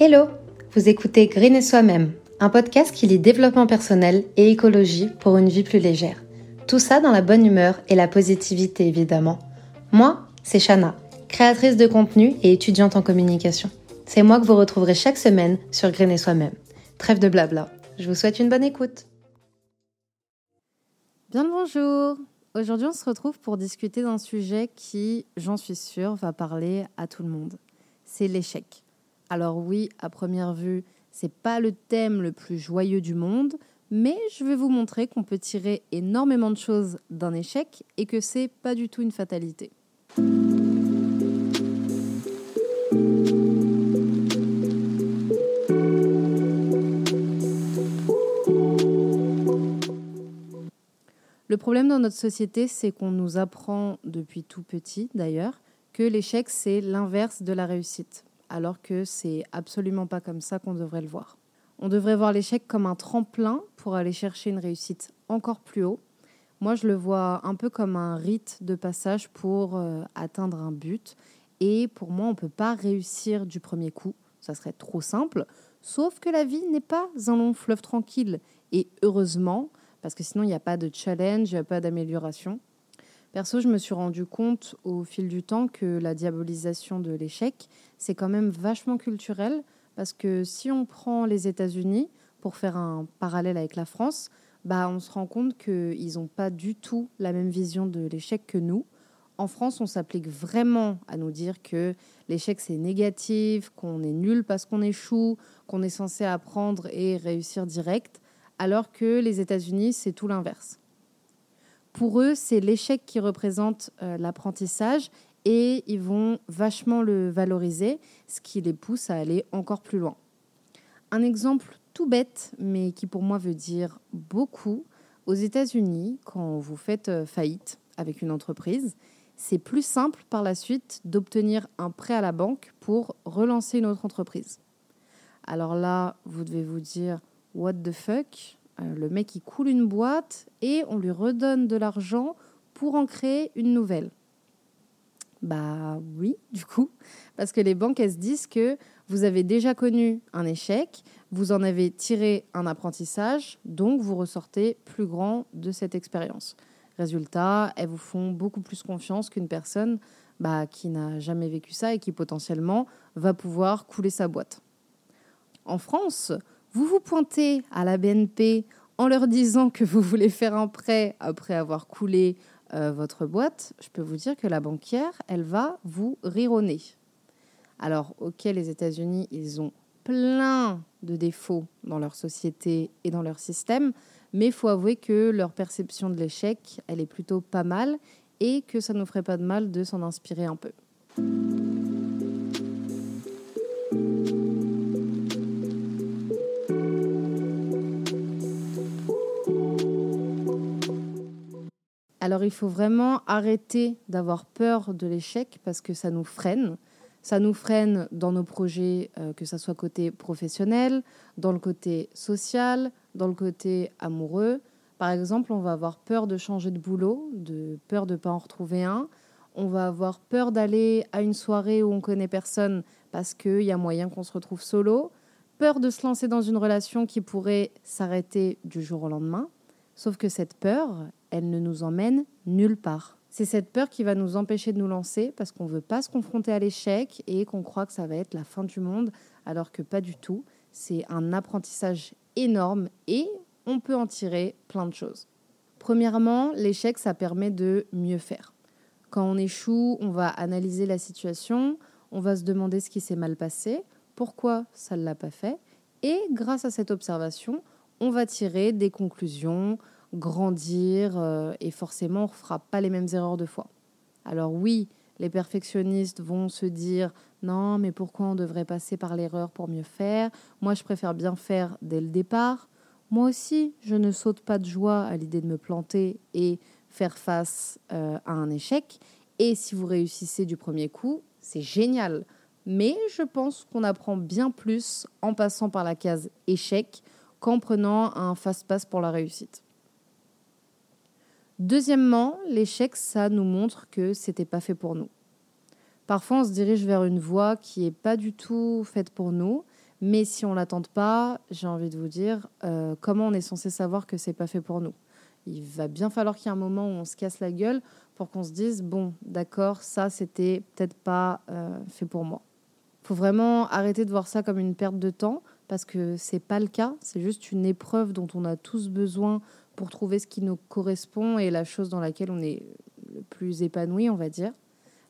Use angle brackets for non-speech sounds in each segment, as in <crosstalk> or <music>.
Hello Vous écoutez Green et Soi-même, un podcast qui lit développement personnel et écologie pour une vie plus légère. Tout ça dans la bonne humeur et la positivité évidemment. Moi, c'est Shana, créatrice de contenu et étudiante en communication. C'est moi que vous retrouverez chaque semaine sur Green et Soi-même. Trêve de blabla. Je vous souhaite une bonne écoute. Bien le bonjour Aujourd'hui on se retrouve pour discuter d'un sujet qui, j'en suis sûre, va parler à tout le monde. C'est l'échec. Alors oui, à première vue, c'est pas le thème le plus joyeux du monde, mais je vais vous montrer qu'on peut tirer énormément de choses d'un échec et que c'est pas du tout une fatalité. Le problème dans notre société, c'est qu'on nous apprend depuis tout petit d'ailleurs que l'échec c'est l'inverse de la réussite alors que c'est absolument pas comme ça qu'on devrait le voir. On devrait voir l'échec comme un tremplin pour aller chercher une réussite encore plus haut. Moi, je le vois un peu comme un rite de passage pour euh, atteindre un but. Et pour moi, on ne peut pas réussir du premier coup. Ça serait trop simple. Sauf que la vie n'est pas un long fleuve tranquille. Et heureusement, parce que sinon, il n'y a pas de challenge, il n'y a pas d'amélioration. Perso, je me suis rendu compte au fil du temps que la diabolisation de l'échec, c'est quand même vachement culturel parce que si on prend les États-Unis pour faire un parallèle avec la France, bah on se rend compte qu'ils n'ont pas du tout la même vision de l'échec que nous. En France, on s'applique vraiment à nous dire que l'échec c'est négatif, qu'on est nul parce qu'on échoue, qu'on est censé apprendre et réussir direct, alors que les États-Unis c'est tout l'inverse. Pour eux, c'est l'échec qui représente euh, l'apprentissage et ils vont vachement le valoriser, ce qui les pousse à aller encore plus loin. Un exemple tout bête, mais qui pour moi veut dire beaucoup, aux États-Unis, quand vous faites euh, faillite avec une entreprise, c'est plus simple par la suite d'obtenir un prêt à la banque pour relancer une autre entreprise. Alors là, vous devez vous dire, what the fuck? Le mec il coule une boîte et on lui redonne de l'argent pour en créer une nouvelle. Bah oui, <laughs> du coup, parce que les banques elles se disent que vous avez déjà connu un échec, vous en avez tiré un apprentissage, donc vous ressortez plus grand de cette expérience. Résultat, elles vous font beaucoup plus confiance qu'une personne bah, qui n'a jamais vécu ça et qui potentiellement va pouvoir couler sa boîte. En France, vous vous pointez à la BNP en leur disant que vous voulez faire un prêt après avoir coulé euh, votre boîte, je peux vous dire que la banquière, elle va vous rironner. Alors, ok, les États-Unis, ils ont plein de défauts dans leur société et dans leur système, mais il faut avouer que leur perception de l'échec, elle est plutôt pas mal et que ça ne nous ferait pas de mal de s'en inspirer un peu. Alors il faut vraiment arrêter d'avoir peur de l'échec parce que ça nous freine. Ça nous freine dans nos projets, euh, que ce soit côté professionnel, dans le côté social, dans le côté amoureux. Par exemple, on va avoir peur de changer de boulot, de peur de ne pas en retrouver un. On va avoir peur d'aller à une soirée où on connaît personne parce qu'il y a moyen qu'on se retrouve solo. Peur de se lancer dans une relation qui pourrait s'arrêter du jour au lendemain. Sauf que cette peur, elle ne nous emmène nulle part. C'est cette peur qui va nous empêcher de nous lancer parce qu'on ne veut pas se confronter à l'échec et qu'on croit que ça va être la fin du monde, alors que pas du tout. C'est un apprentissage énorme et on peut en tirer plein de choses. Premièrement, l'échec, ça permet de mieux faire. Quand on échoue, on va analyser la situation, on va se demander ce qui s'est mal passé, pourquoi ça ne l'a pas fait, et grâce à cette observation, on va tirer des conclusions, grandir euh, et forcément on ne fera pas les mêmes erreurs deux fois. Alors oui, les perfectionnistes vont se dire non, mais pourquoi on devrait passer par l'erreur pour mieux faire? Moi, je préfère bien faire dès le départ. Moi aussi, je ne saute pas de joie à l'idée de me planter et faire face euh, à un échec. Et si vous réussissez du premier coup, c'est génial. Mais je pense qu'on apprend bien plus en passant par la case échec qu'en prenant un fast-pass pour la réussite. Deuxièmement, l'échec, ça nous montre que c'était pas fait pour nous. Parfois, on se dirige vers une voie qui n'est pas du tout faite pour nous, Mais si on ne la tente pas, j'ai envie de vous dire, euh, comment on est censé savoir que c'est pas fait pour nous? Il va bien falloir qu'il y ait un moment où on se casse la gueule pour qu'on se dise, bon, d'accord, ça, c'était peut-être pas euh, fait pour moi. faut vraiment arrêter de voir ça comme une perte de temps, parce que c'est pas le cas, c'est juste une épreuve dont on a tous besoin pour trouver ce qui nous correspond et la chose dans laquelle on est le plus épanoui, on va dire.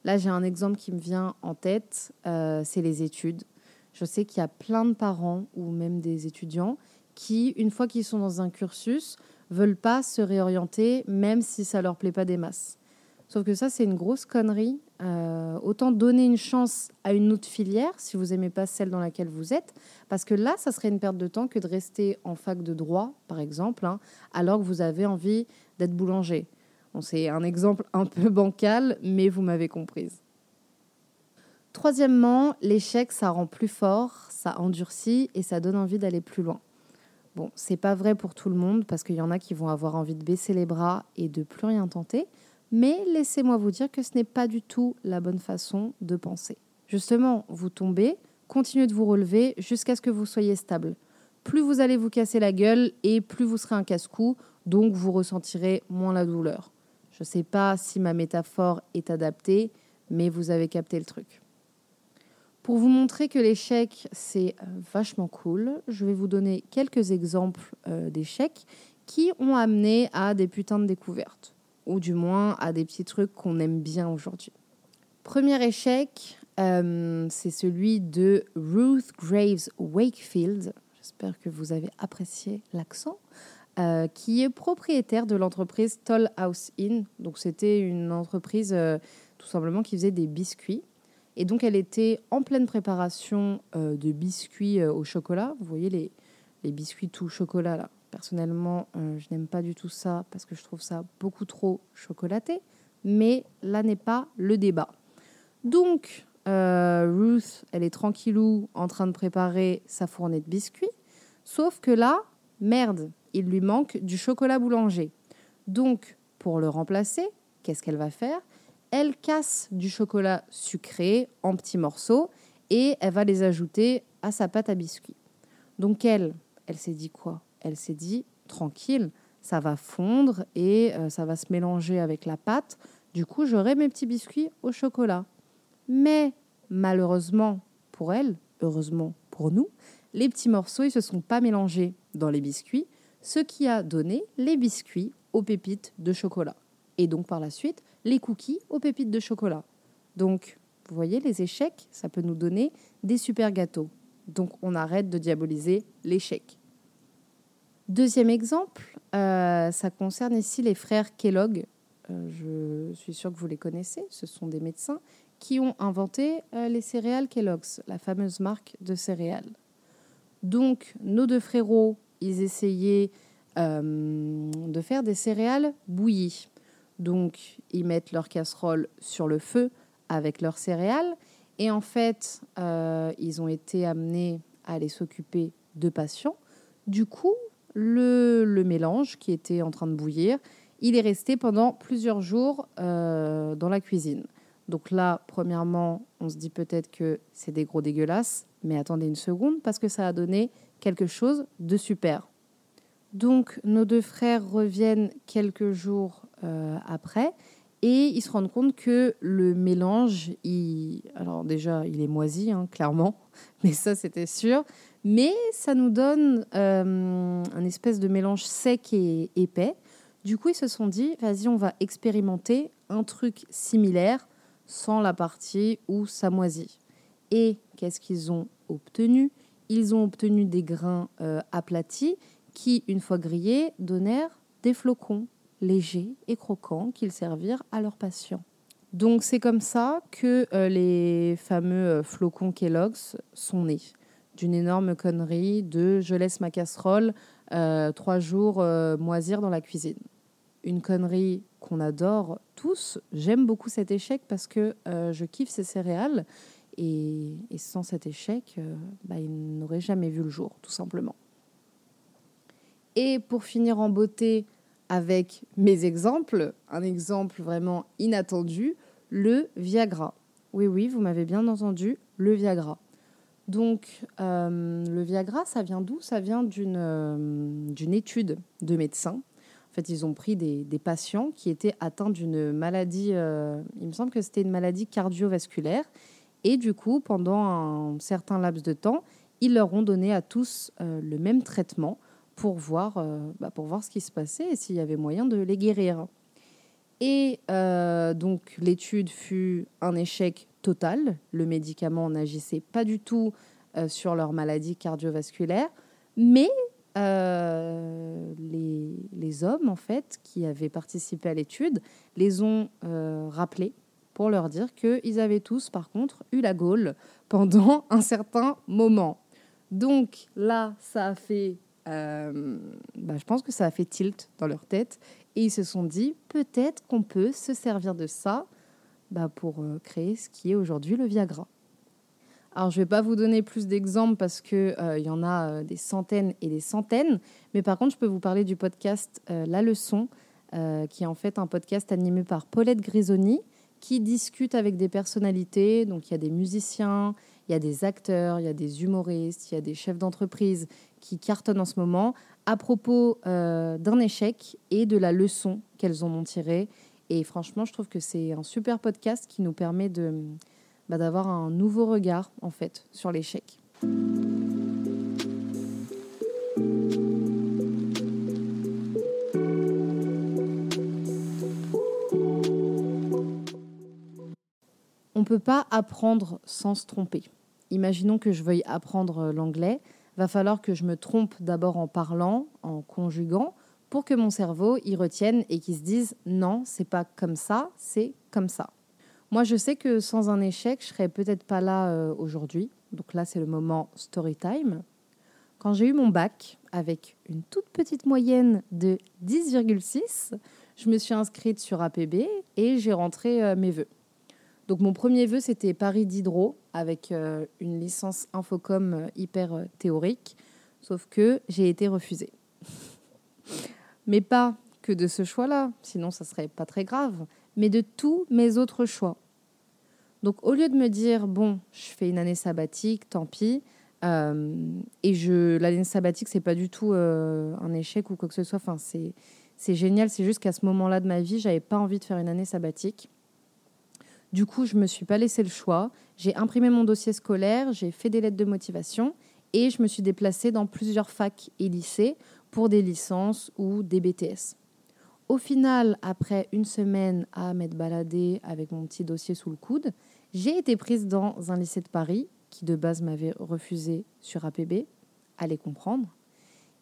Là, j'ai un exemple qui me vient en tête, euh, c'est les études. Je sais qu'il y a plein de parents ou même des étudiants qui, une fois qu'ils sont dans un cursus, veulent pas se réorienter, même si ça leur plaît pas des masses. Sauf que ça, c'est une grosse connerie. Euh, autant donner une chance à une autre filière si vous aimez pas celle dans laquelle vous êtes, parce que là, ça serait une perte de temps que de rester en fac de droit, par exemple, hein, alors que vous avez envie d'être boulanger. Bon, c'est un exemple un peu <laughs> bancal, mais vous m'avez comprise. Troisièmement, l'échec, ça rend plus fort, ça endurcit et ça donne envie d'aller plus loin. Bon, c'est pas vrai pour tout le monde parce qu'il y en a qui vont avoir envie de baisser les bras et de plus rien tenter, mais laissez-moi vous dire que ce n'est pas du tout la bonne façon de penser. Justement, vous tombez, continuez de vous relever jusqu'à ce que vous soyez stable. Plus vous allez vous casser la gueule et plus vous serez un casse-cou, donc vous ressentirez moins la douleur. Je ne sais pas si ma métaphore est adaptée, mais vous avez capté le truc. Pour vous montrer que l'échec, c'est euh, vachement cool, je vais vous donner quelques exemples euh, d'échecs qui ont amené à des putains de découvertes, ou du moins à des petits trucs qu'on aime bien aujourd'hui. Premier échec, euh, c'est celui de Ruth Graves Wakefield. J'espère que vous avez apprécié l'accent. qui est propriétaire de l'entreprise Toll House Inn. Donc c'était une entreprise tout simplement qui faisait des biscuits. Et donc, elle était en pleine préparation euh, de biscuits euh, au chocolat. Vous voyez les, les biscuits tout chocolat là. Personnellement, euh, je n'aime pas du tout ça parce que je trouve ça beaucoup trop chocolaté. Mais là n'est pas le débat. Donc, Ruth, elle est tranquillou en train de préparer sa fournée de biscuits. Sauf que là, merde, il lui manque du chocolat boulanger. Donc, pour le remplacer, qu'est-ce qu'elle va faire? Elle casse du chocolat sucré en petits morceaux et elle va les ajouter à sa pâte à biscuits. Donc elle, elle s'est dit quoi? Elle s'est dit tranquille, ça va fondre et euh, ça va se mélanger avec la pâte. Du coup, j'aurai mes petits biscuits au chocolat. Mais malheureusement pour elle, heureusement pour nous, les petits morceaux ils se sont pas mélangés dans les biscuits, ce qui a donné les biscuits aux pépites de chocolat. Et donc par la suite, les cookies aux pépites de chocolat. Donc, vous voyez, les échecs, ça peut nous donner des super gâteaux. Donc, on arrête de diaboliser l'échec. Deuxième exemple, euh, ça concerne ici les frères Kellogg. Euh, je suis sûre que vous les connaissez. Ce sont des médecins qui ont inventé euh, les céréales Kellogg's, la fameuse marque de céréales. Donc, nos deux frérots, ils essayaient de faire des céréales bouillies. Donc, ils mettent leur casserole sur le feu avec leurs céréales. Et en fait, ils ont été amenés à aller s'occuper de patients. Du coup, le, mélange qui était en train de bouillir, il est resté pendant plusieurs jours euh, dans la cuisine. Donc là, premièrement, on se dit peut-être que c'est des gros dégueulasses, mais attendez une seconde parce que ça a donné quelque chose de super. Donc nos deux frères reviennent quelques jours euh, après et ils se rendent compte que le mélange, alors déjà il est moisi hein, clairement, <laughs> mais ça c'était sûr, mais ça nous donne euh, un espèce de mélange sec et épais. Du coup ils se sont dit, vas-y on va expérimenter un truc similaire sans la partie où ça moisit. Et qu'est-ce qu'ils ont obtenu? Ils ont obtenu des grains euh, aplatis qui, une fois grillés, donnèrent des flocons légers et croquants qu'ils servirent à leurs patients. Donc c'est comme ça que euh, les fameux flocons Kellogg's sont nés. D'une énorme connerie de je laisse ma casserole euh, trois jours moisir dans la cuisine. Une connerie qu'on adore tous. J'aime beaucoup cet échec parce que je kiffe ces céréales et, sans cet échec, bah, il n'aurait jamais vu le jour, tout simplement. Et pour finir en beauté avec mes exemples, un exemple vraiment inattendu, le Viagra. Oui, oui, vous m'avez bien entendu, le Viagra. Donc, euh, le Viagra, ça vient d'où? Ça vient d'une d'une étude de médecins. En fait, ils ont pris des, des patients qui étaient atteints d'une maladie, il me semble que c'était une maladie cardiovasculaire. Et du coup, pendant un certain laps de temps, ils leur ont donné à tous le même traitement pour voir, bah, pour voir ce qui se passait et s'il y avait moyen de les guérir. Et euh, donc l'étude fut un échec total. Le médicament n'agissait pas du tout euh, sur leur maladie cardiovasculaire, mais euh, les, hommes en fait qui avaient participé à l'étude les ont rappelés pour leur dire qu'ils avaient tous par contre eu la gaule pendant <laughs> un certain moment. Donc là, ça a fait bah, je pense que ça a fait tilt dans leur tête et ils se sont dit, peut-être qu'on peut se servir de ça bah, pour euh, créer ce qui est aujourd'hui le Viagra. Alors, je ne vais pas vous donner plus d'exemples parce qu'il euh, y en a euh, des centaines et des centaines. Mais par contre, je peux vous parler du podcast La Leçon, qui est en fait un podcast animé par Paulette Grisoni, qui discute avec des personnalités. Donc, il y a des musiciens, il y a des acteurs, il y a des humoristes, il y a des chefs d'entreprise qui cartonnent en ce moment à propos euh, d'un échec et de la leçon qu'elles en ont tirée. Et franchement, je trouve que c'est un super podcast qui nous permet de bah, d'avoir un nouveau regard en fait sur l'échec. On ne peut pas apprendre sans se tromper. Imaginons que je veuille apprendre l'anglais va falloir que je me trompe d'abord en parlant, en conjuguant, pour que mon cerveau y retienne et qu'il se dise non, c'est pas comme ça, c'est comme ça. Moi, je sais que sans un échec, je serais peut-être pas là euh, aujourd'hui. Donc là, c'est le moment story time. Quand j'ai eu mon bac avec une toute petite moyenne de 10,6, je me suis inscrite sur APB et j'ai rentré euh, mes vœux. Donc mon premier vœu, c'était Paris d'Hydro avec euh, une licence Infocom hyper théorique, sauf que j'ai été refusée. <laughs> mais pas que de ce choix-là, sinon ça serait pas très grave, mais de tous mes autres choix. Donc au lieu de me dire bon, je fais une année sabbatique, tant pis, et je l'année sabbatique c'est pas du tout un échec ou quoi que ce soit. Enfin c'est c'est génial, c'est juste qu'à ce moment-là de ma vie, j'avais pas envie de faire une année sabbatique. Du coup, je me suis pas laissé le choix. J'ai imprimé mon dossier scolaire, j'ai fait des lettres de motivation et je me suis déplacée dans plusieurs facs et lycées pour des licences ou des BTS. Au final, après une semaine à m'être baladée avec mon petit dossier sous le coude, j'ai été prise dans un lycée de Paris qui de base m'avait refusé sur APB. Allez comprendre.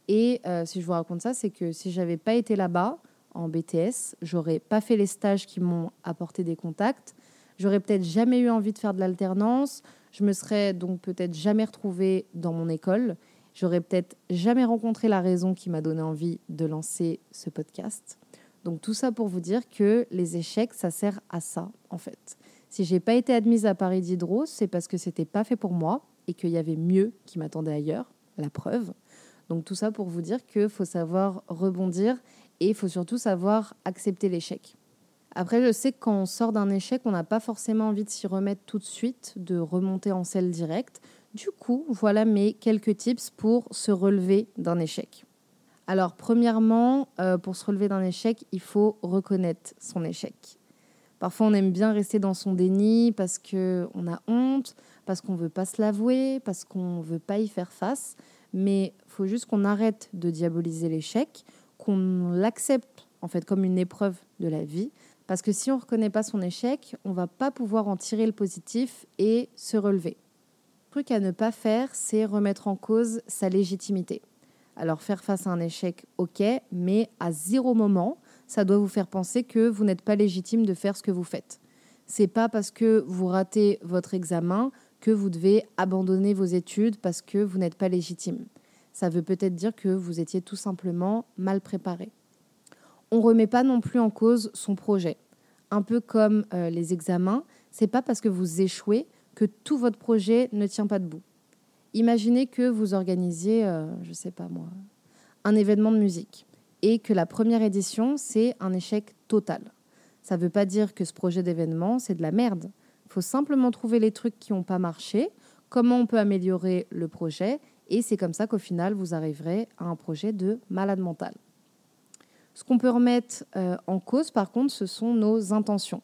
Et euh, si je vous raconte ça, c'est que si j'avais pas été là-bas en BTS, j'aurais pas fait les stages qui m'ont apporté des contacts, J'aurais peut-être jamais eu envie de faire de l'alternance. Je me serais donc peut-être jamais retrouvée dans mon école. J'aurais peut-être jamais rencontré la raison qui m'a donné envie de lancer ce podcast. Donc tout ça pour vous dire que les échecs, ça sert à ça en fait. Si j'ai pas été admise à Paris d'Hydro, c'est parce que c'était pas fait pour moi et qu'il y avait mieux qui m'attendait ailleurs. La preuve. Donc tout ça pour vous dire qu'il faut savoir rebondir et il faut surtout savoir accepter l'échec. Après, je sais que quand on sort d'un échec, on n'a pas forcément envie de s'y remettre tout de suite, de remonter en selle directe. Du coup, voilà mes quelques tips pour se relever d'un échec. Alors, premièrement, euh, pour se relever d'un échec, il faut reconnaître son échec. Parfois, on aime bien rester dans son déni parce qu'on a honte, parce qu'on ne veut pas se l'avouer, parce qu'on ne veut pas y faire face. Mais il faut juste qu'on arrête de diaboliser l'échec, qu'on l'accepte en fait comme une épreuve de la vie, parce que si on ne reconnaît pas son échec, on va pas pouvoir en tirer le positif et se relever. Truc à ne pas faire, c'est remettre en cause sa légitimité. Alors faire face à un échec, ok, mais à zéro moment, ça doit vous faire penser que vous n'êtes pas légitime de faire ce que vous faites. C'est pas parce que vous ratez votre examen que vous devez abandonner vos études parce que vous n'êtes pas légitime. Ça veut peut-être dire que vous étiez tout simplement mal préparé on remet pas non plus en cause son projet. Un peu comme euh, les examens, c'est pas parce que vous échouez que tout votre projet ne tient pas debout. Imaginez que vous organisiez, je euh, je sais pas moi, un événement de musique et que la première édition c'est un échec total. Ça ne veut pas dire que ce projet d'événement c'est de la merde. Il faut simplement trouver les trucs qui n'ont pas marché, comment on peut améliorer le projet, et c'est comme ça qu'au final, vous arriverez à un projet de malade mental. Ce qu'on peut remettre euh, en cause, par contre, ce sont nos intentions.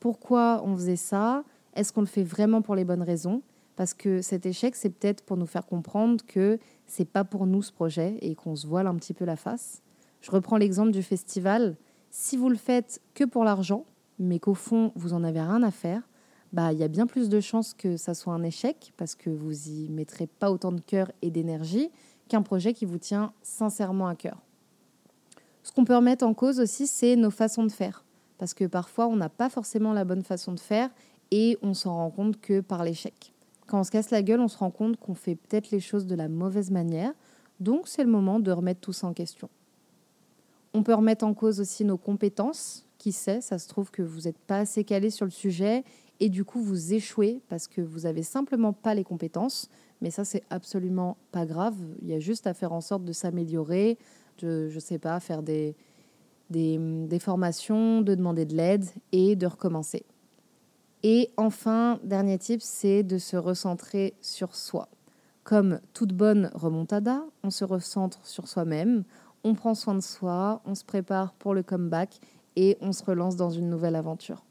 Pourquoi on faisait ça? Est-ce qu'on le fait vraiment pour les bonnes raisons? Parce que cet échec, c'est peut-être pour nous faire comprendre que c'est pas pour nous ce projet et qu'on se voile un petit peu la face. Je reprends l'exemple du festival. Si vous le faites que pour l'argent, mais qu'au fond, vous en avez rien à faire, bah, il y a bien plus de chances que ça soit un échec parce que vous y mettrez pas autant de cœur et d'énergie qu'un projet qui vous tient sincèrement à cœur. Ce qu'on peut remettre en cause aussi, c'est nos façons de faire. Parce que parfois, on n'a pas forcément la bonne façon de faire et on s'en rend compte que par l'échec. Quand on se casse la gueule, on se rend compte qu'on fait peut-être les choses de la mauvaise manière. Donc, c'est le moment de remettre tout ça en question. On peut remettre en cause aussi nos compétences. Qui sait, ça se trouve que vous n'êtes pas assez calé sur le sujet et du coup vous échouez parce que vous avez simplement pas les compétences. Mais ça, c'est absolument pas grave. Il y a juste à faire en sorte de s'améliorer, de, je sais pas, faire des, des, des formations, de demander de l'aide et de recommencer. Et enfin, dernier tip, c'est de se recentrer sur soi. Comme toute bonne remontada, on se recentre sur soi-même, on prend soin de soi, on se prépare pour le comeback et on se relance dans une nouvelle aventure.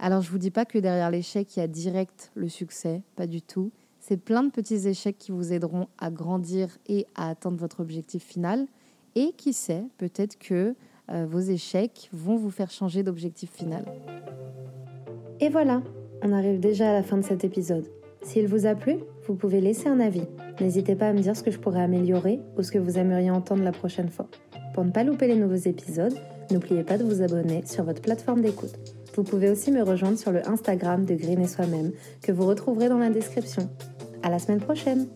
Alors je vous dis pas que derrière l'échec, il y a direct le succès, pas du tout. C'est plein de petits échecs qui vous aideront à grandir et à atteindre votre objectif final. Et qui sait, peut-être que euh, vos échecs vont vous faire changer d'objectif final. Et voilà, on arrive déjà à la fin de cet épisode. S'il vous a plu, vous pouvez laisser un avis. N'hésitez pas à me dire ce que je pourrais améliorer ou ce que vous aimeriez entendre la prochaine fois. Pour ne pas louper les nouveaux épisodes, n'oubliez pas de vous abonner sur votre plateforme d'écoute. Vous pouvez aussi me rejoindre sur le Instagram de Green et Soi-même que vous retrouverez dans la description. À la semaine prochaine!